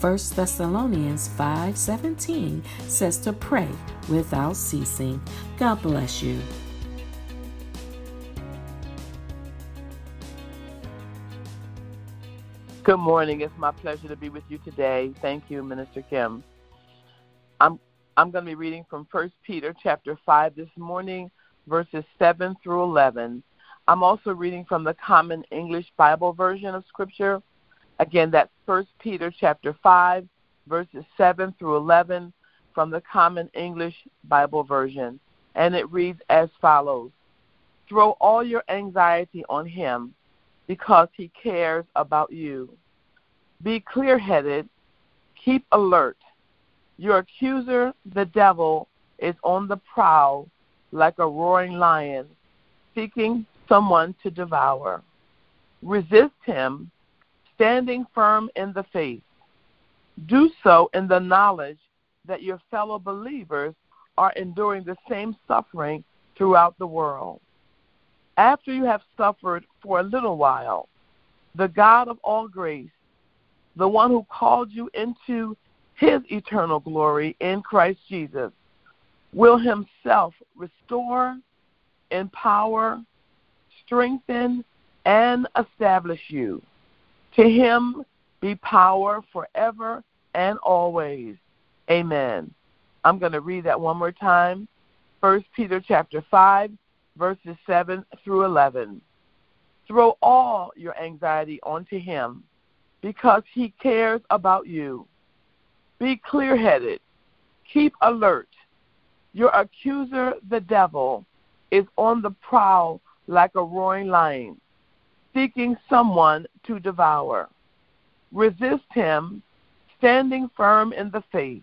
1 Thessalonians 5:17 says to pray without ceasing. God bless you. Good morning. It's my pleasure to be with you today. Thank you, Minister Kim. I'm I'm going to be reading from 1 Peter chapter 5 this morning, verses 7 through 11. I'm also reading from the Common English Bible version of Scripture. Again, that's 1 Peter chapter 5, verses 7 through 11 from the Common English Bible version. And it reads as follows Throw all your anxiety on him because he cares about you. Be clear headed, keep alert. Your accuser, the devil, is on the prowl like a roaring lion, seeking someone to devour. Resist him, standing firm in the faith. Do so in the knowledge that your fellow believers are enduring the same suffering throughout the world. After you have suffered for a little while, the God of all grace, the one who called you into his eternal glory in Christ Jesus, will himself restore, empower, strengthen, and establish you. To him be power forever and always. Amen. I'm going to read that one more time. 1 Peter chapter 5, verses 7 through 11. Throw all your anxiety onto him because he cares about you. Be clear headed. Keep alert. Your accuser, the devil, is on the prowl like a roaring lion, seeking someone to devour. Resist him, standing firm in the faith.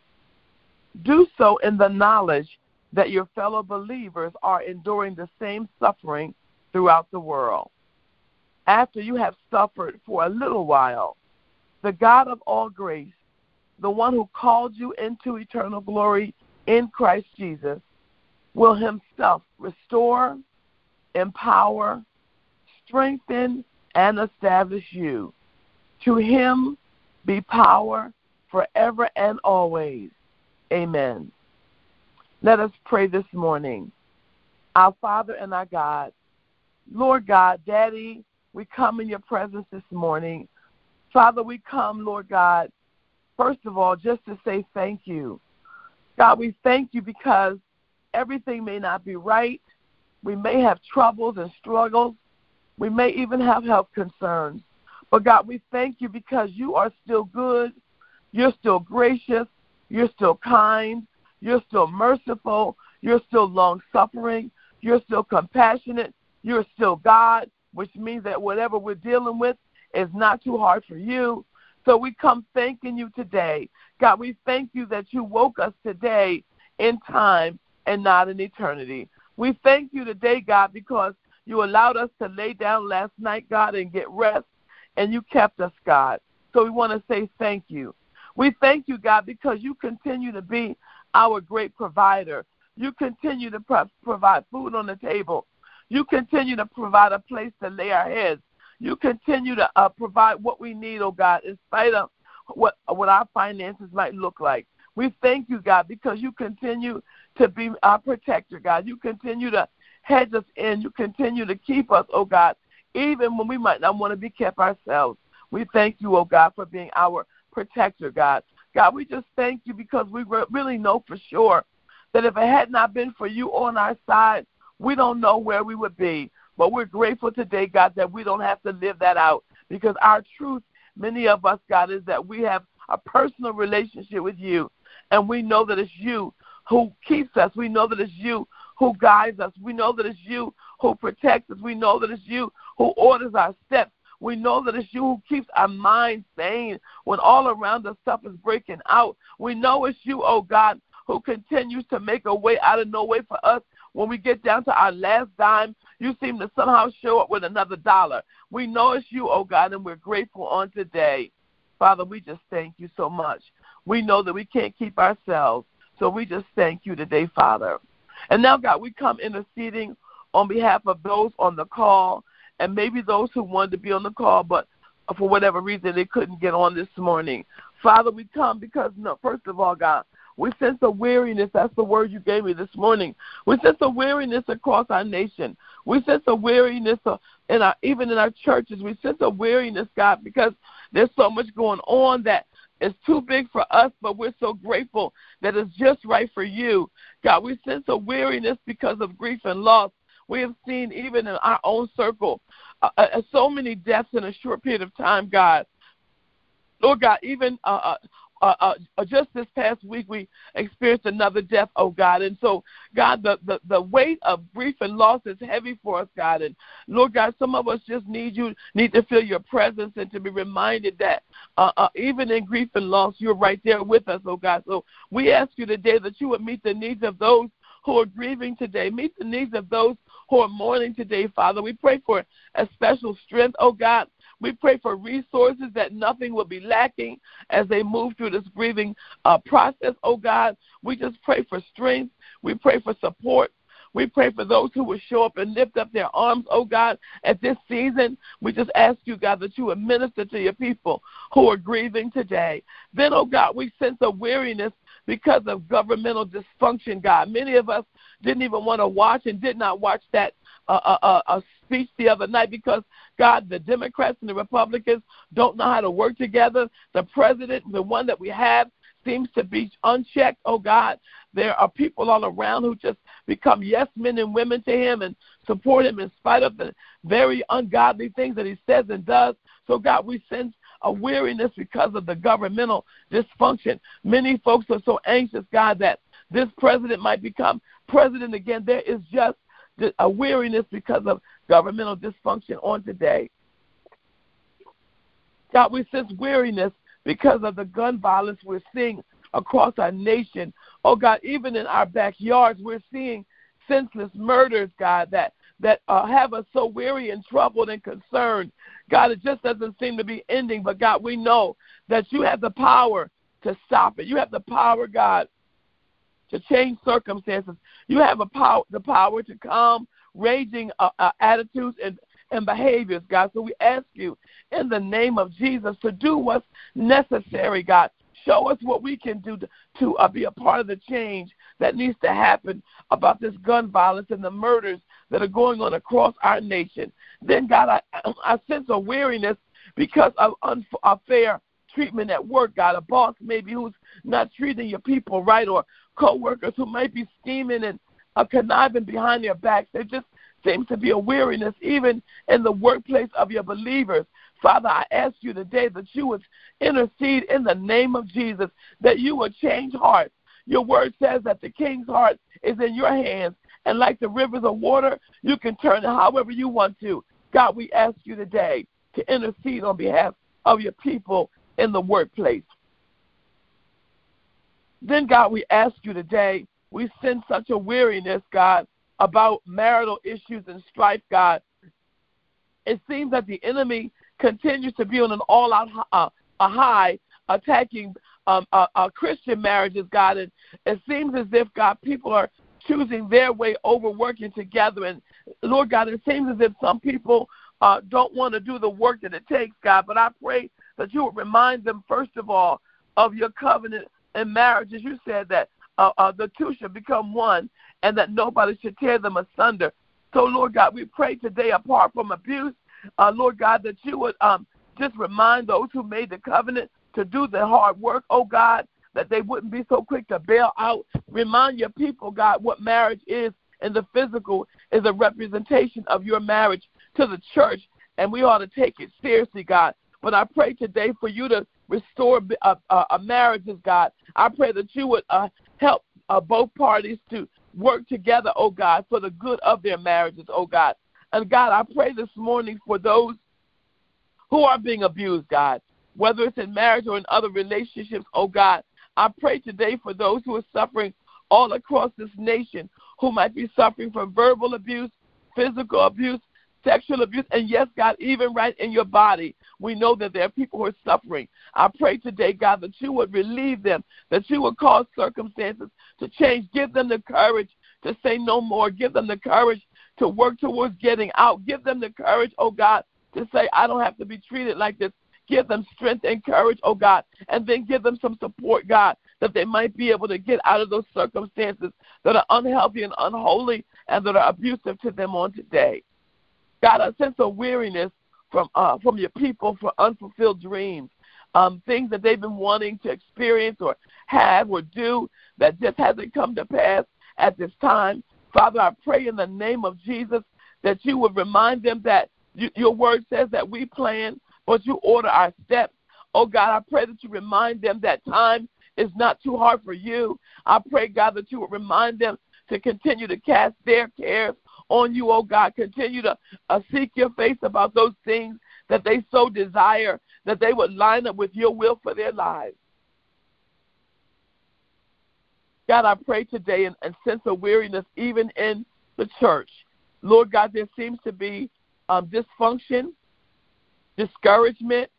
Do so in the knowledge that your fellow believers are enduring the same suffering throughout the world. After you have suffered for a little while, the God of all grace, the one who called you into eternal glory in Christ Jesus, will himself restore, empower, strengthen, and establish you. To him be power forever and always. Amen. Let us pray this morning. Our Father and our God, Lord God, Daddy, we come in your presence this morning. Father, we come, Lord God, first of all, just to say thank you. God, we thank you because everything may not be right. We may have troubles and struggles. We may even have health concerns. But God, we thank you because you are still good. You're still gracious. You're still kind. You're still merciful. You're still long suffering. You're still compassionate. You're still God, which means that whatever we're dealing with is not too hard for you. So we come thanking you today. God, we thank you that you woke us today in time and not in eternity. We thank you today, God, because you allowed us to lay down last night, God, and get rest, and you kept us, God. So we want to say thank you. We thank you, God, because you continue to be our great provider. You continue to pro- provide food on the table. You continue to provide a place to lay our heads. You continue to uh, provide what we need, oh God, in spite of what what our finances might look like. We thank you, God, because you continue to be our protector, God. You continue to hedge us in. You continue to keep us, oh God, even when we might not want to be kept ourselves. We thank you, oh God, for being our protector, God. God, we just thank you because we really know for sure that if it had not been for you on our side, we don't know where we would be. But we're grateful today, God, that we don't have to live that out because our truth, many of us, God, is that we have a personal relationship with you. And we know that it's you who keeps us. We know that it's you who guides us. We know that it's you who protects us. We know that it's you who orders our steps. We know that it's you who keeps our minds sane when all around us stuff is breaking out. We know it's you, oh God, who continues to make a way out of no way for us. When we get down to our last dime, you seem to somehow show up with another dollar. We know it's you, oh God, and we're grateful on today. Father, we just thank you so much. We know that we can't keep ourselves, so we just thank you today, Father. And now, God, we come interceding on behalf of those on the call and maybe those who wanted to be on the call, but for whatever reason they couldn't get on this morning. Father, we come because, no, first of all, God, we sense a weariness. That's the word you gave me this morning. We sense a weariness across our nation. We sense a weariness uh, in our, even in our churches. We sense a weariness, God, because there's so much going on that is too big for us, but we're so grateful that it's just right for you. God, we sense a weariness because of grief and loss. We have seen even in our own circle uh, uh, so many deaths in a short period of time, God. Lord God, even uh, uh uh, uh, just this past week we experienced another death, oh God. And so, God, the, the, the weight of grief and loss is heavy for us, God. And Lord God, some of us just need you, need to feel your presence and to be reminded that uh, uh, even in grief and loss, you're right there with us, oh God. So we ask you today that you would meet the needs of those who are grieving today. Meet the needs of those who are mourning today, Father. We pray for a special strength, oh God, we pray for resources that nothing will be lacking as they move through this grieving uh, process, oh God. We just pray for strength. We pray for support. We pray for those who will show up and lift up their arms, oh God, at this season. We just ask you, God, that you would minister to your people who are grieving today. Then, oh God, we sense a weariness because of governmental dysfunction, God. Many of us didn't even want to watch and did not watch that uh, uh, uh, speech the other night because God, the Democrats and the Republicans don't know how to work together. The president, the one that we have, seems to be unchecked. Oh God, there are people all around who just become yes men and women to him and support him in spite of the very ungodly things that he says and does. So God, we sense a weariness because of the governmental dysfunction. Many folks are so anxious, God, that this president might become president again. There is just a weariness because of governmental dysfunction on today. God, we sense weariness because of the gun violence we're seeing across our nation. Oh God, even in our backyards, we're seeing senseless murders, God, that that uh, have us so weary and troubled and concerned. God, it just doesn't seem to be ending. But God, we know that you have the power to stop it. You have the power, God, to change circumstances. You have a power, the power to calm raging uh, uh, attitudes and, and behaviors, God. So we ask you in the name of Jesus to do what's necessary, God. Show us what we can do to, to uh, be a part of the change that needs to happen about this gun violence and the murders that are going on across our nation. Then, God, I, I sense a weariness because of unfair treatment at work, God. A boss maybe who's not treating your people right, or coworkers who might be scheming and uh, conniving behind their backs. There just seems to be a weariness even in the workplace of your believers. Father, I ask you today that you would intercede in the name of Jesus, that you would change hearts. Your word says that the king's heart is in your hands, and like the rivers of water, you can turn it however you want to. God, we ask you today to intercede on behalf of your people in the workplace. Then, God, we ask you today, we send such a weariness, God, about marital issues and strife, God. It seems that the enemy continues to be on an all out uh, a high, attacking um, uh, uh, Christian marriages, God. And it seems as if, God, people are choosing their way over working together. And Lord God, it seems as if some people uh, don't want to do the work that it takes, God. But I pray that you would remind them, first of all, of your covenant in marriage, as you said that uh, uh, the two should become one, and that nobody should tear them asunder. So, Lord God, we pray today, apart from abuse, uh, Lord God, that you would um, just remind those who made the covenant to do the hard work, oh God, that they wouldn't be so quick to bail out. Remind your people, God, what marriage is and the physical is a representation of your marriage to the church, and we ought to take it seriously, God. But I pray today for you to restore uh, uh, uh, marriages, God. I pray that you would uh, help uh, both parties to work together, oh God, for the good of their marriages, oh God. And God, I pray this morning for those who are being abused, God, whether it's in marriage or in other relationships, oh God. I pray today for those who are suffering all across this nation who might be suffering from verbal abuse, physical abuse, sexual abuse, and yes, God, even right in your body, we know that there are people who are suffering. I pray today, God, that you would relieve them, that you would cause circumstances to change. Give them the courage to say no more. Give them the courage to work towards getting out. Give them the courage, oh God, to say, I don't have to be treated like this. Give them strength and courage, oh God, and then give them some support, God, that they might be able to get out of those circumstances that are unhealthy and unholy and that are abusive to them on today. God, a sense of weariness from uh, from your people for unfulfilled dreams, um, things that they've been wanting to experience or have or do that just hasn't come to pass at this time. Father, I pray in the name of Jesus that you would remind them that you, your word says that we plan, but you order our steps. Oh God, I pray that you remind them that time is not too hard for you. I pray, God, that you would remind them to continue to cast their cares on you, oh God. Continue to uh, seek your face about those things that they so desire, that they would line up with your will for their lives. God, I pray today in a sense of weariness, even in the church. Lord God, there seems to be um, dysfunction, discouragement,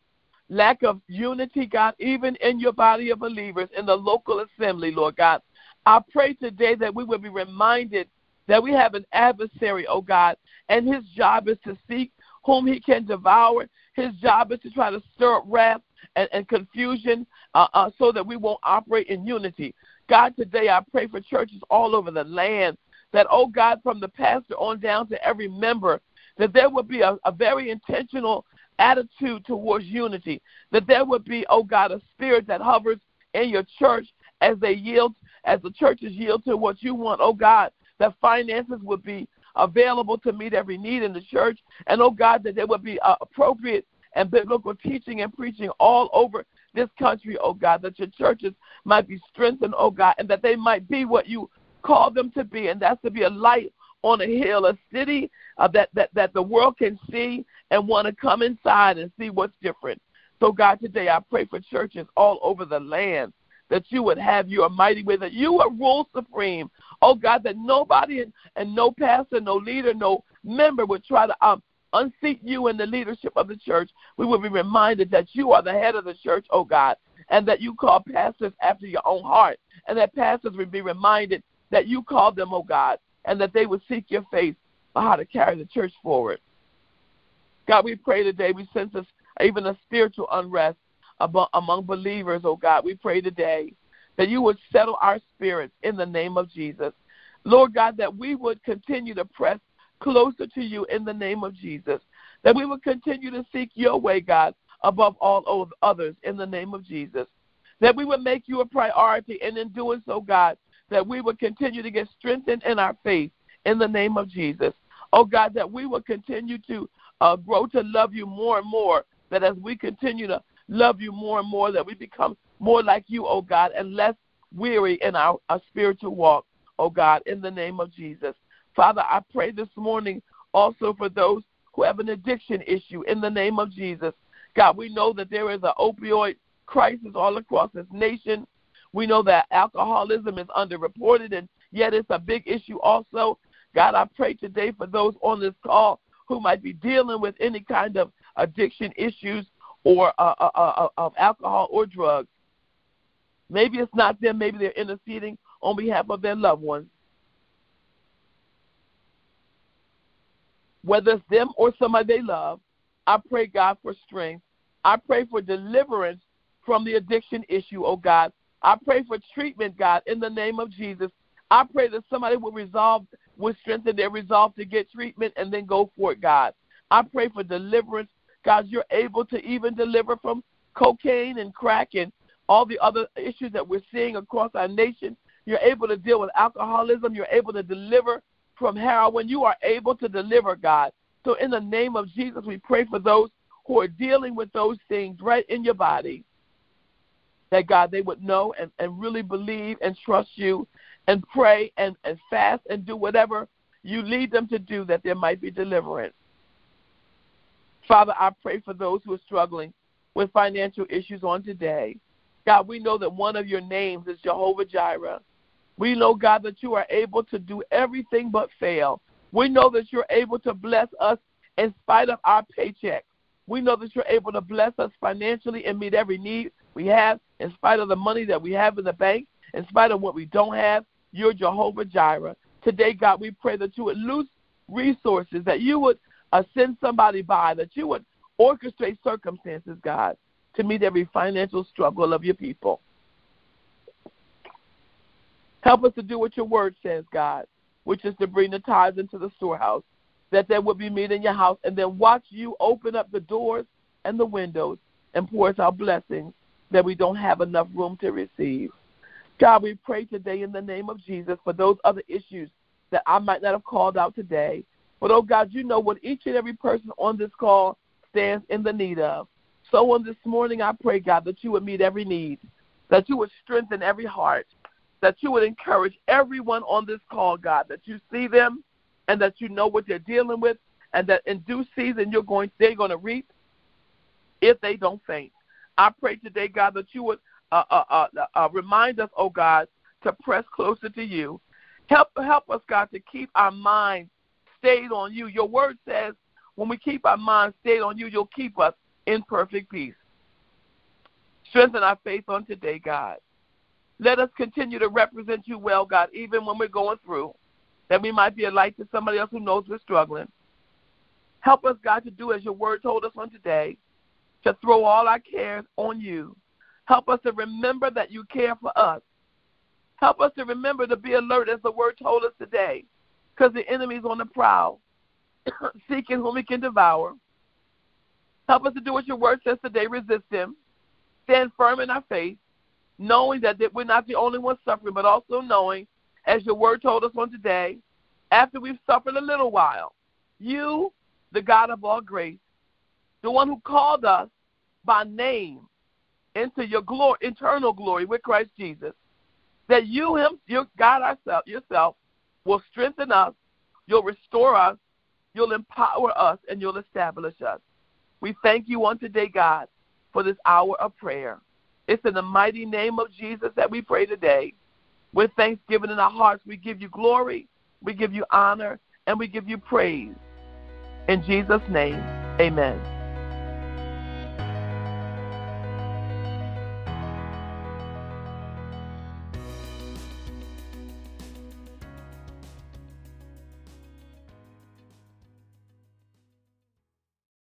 lack of unity, God, even in your body of believers in the local assembly, Lord God. I pray today that we will be reminded that we have an adversary, oh God, and his job is to seek whom he can devour. His job is to try to stir up wrath and, and confusion uh, uh, so that we won't operate in unity. God, today I pray for churches all over the land that, oh God, from the pastor on down to every member, that there would be a, a very intentional attitude towards unity, that there would be, oh God, a spirit that hovers in your church as they yield, as the churches yield to what you want, oh God, that finances would be available to meet every need in the church, and oh God, that there would be uh, appropriate and biblical teaching and preaching all over this country, oh God, that your churches might be strengthened, oh God, and that they might be what you call them to be, and that's to be a light on a hill, a city uh, that, that, that the world can see and want to come inside and see what's different. So, God, today I pray for churches all over the land that you would have your mighty way, that you would rule supreme. Oh, God, that nobody and, and no pastor, no leader, no member would try to um, unseat you in the leadership of the church. We would be reminded that you are the head of the church, oh, God, and that you call pastors after your own heart, and that pastors would be reminded that you called them, oh, God, and that they would seek your face for how to carry the church forward. God, we pray today. We sense even a spiritual unrest among believers, oh God. We pray today that you would settle our spirits in the name of Jesus. Lord God, that we would continue to press closer to you in the name of Jesus. That we would continue to seek your way, God, above all others in the name of Jesus. That we would make you a priority, and in doing so, God, that we would continue to get strengthened in our faith in the name of Jesus. Oh God, that we will continue to uh, grow to love you more and more. That as we continue to love you more and more, that we become more like you, oh God, and less weary in our, our spiritual walk, oh God, in the name of Jesus. Father, I pray this morning also for those who have an addiction issue in the name of Jesus. God, we know that there is an opioid crisis all across this nation. We know that alcoholism is underreported, and yet it's a big issue also. God, I pray today for those on this call who might be dealing with any kind of addiction issues or uh, uh, uh, uh, of alcohol or drugs. Maybe it's not them. Maybe they're interceding on behalf of their loved ones. Whether it's them or somebody they love, I pray, God, for strength. I pray for deliverance from the addiction issue, oh God. I pray for treatment, God, in the name of Jesus. I pray that somebody will resolve, will strengthen their resolve to get treatment and then go for it, God. I pray for deliverance. God, you're able to even deliver from cocaine and crack and all the other issues that we're seeing across our nation. You're able to deal with alcoholism. You're able to deliver from heroin. You are able to deliver, God. So, in the name of Jesus, we pray for those who are dealing with those things right in your body. That, God, they would know and, and really believe and trust you and pray and, and fast and do whatever you lead them to do that there might be deliverance. Father, I pray for those who are struggling with financial issues on today. God, we know that one of your names is Jehovah Jireh. We know, God, that you are able to do everything but fail. We know that you're able to bless us in spite of our paycheck. We know that you're able to bless us financially and meet every need we have in spite of the money that we have in the bank, in spite of what we don't have. You're Jehovah Jireh. Today, God, we pray that you would loose resources, that you would send somebody by, that you would orchestrate circumstances, God, to meet every financial struggle of your people. Help us to do what your word says, God, which is to bring the tithes into the storehouse, that there would be meat in your house, and then watch you open up the doors and the windows and pour us out blessings that we don't have enough room to receive. God, we pray today in the name of Jesus for those other issues that I might not have called out today. But, oh God, you know what each and every person on this call stands in the need of. So on this morning, I pray, God, that you would meet every need, that you would strengthen every heart, that you would encourage everyone on this call, God, that you see them and that you know what they're dealing with, and that in due season you're going they're going to reap if they don't faint. I pray today, God, that you would uh, uh, uh, uh, remind us, oh God, to press closer to you. Help help us, God, to keep our minds stayed on you. Your word says when we keep our minds stayed on you, you'll keep us in perfect peace. Strengthen our faith on today, God. Let us continue to represent you well, God, even when we're going through, that we might be a light to somebody else who knows we're struggling. Help us, God, to do as your word told us on today, to throw all our cares on you. Help us to remember that you care for us. Help us to remember to be alert as the word told us today, because the enemy is on the prowl, seeking whom he can devour. Help us to do what your word says today resist him, stand firm in our faith, knowing that we're not the only ones suffering, but also knowing, as your word told us on today, after we've suffered a little while, you, the God of all grace, the one who called us by name into your glory, eternal glory with Christ Jesus, that you, him, your God ourselves, yourself, will strengthen us, you'll restore us, you'll empower us, and you'll establish us. We thank you on today, God, for this hour of prayer. It's in the mighty name of Jesus that we pray today. With thanksgiving in our hearts, we give you glory, we give you honor, and we give you praise. In Jesus' name, amen.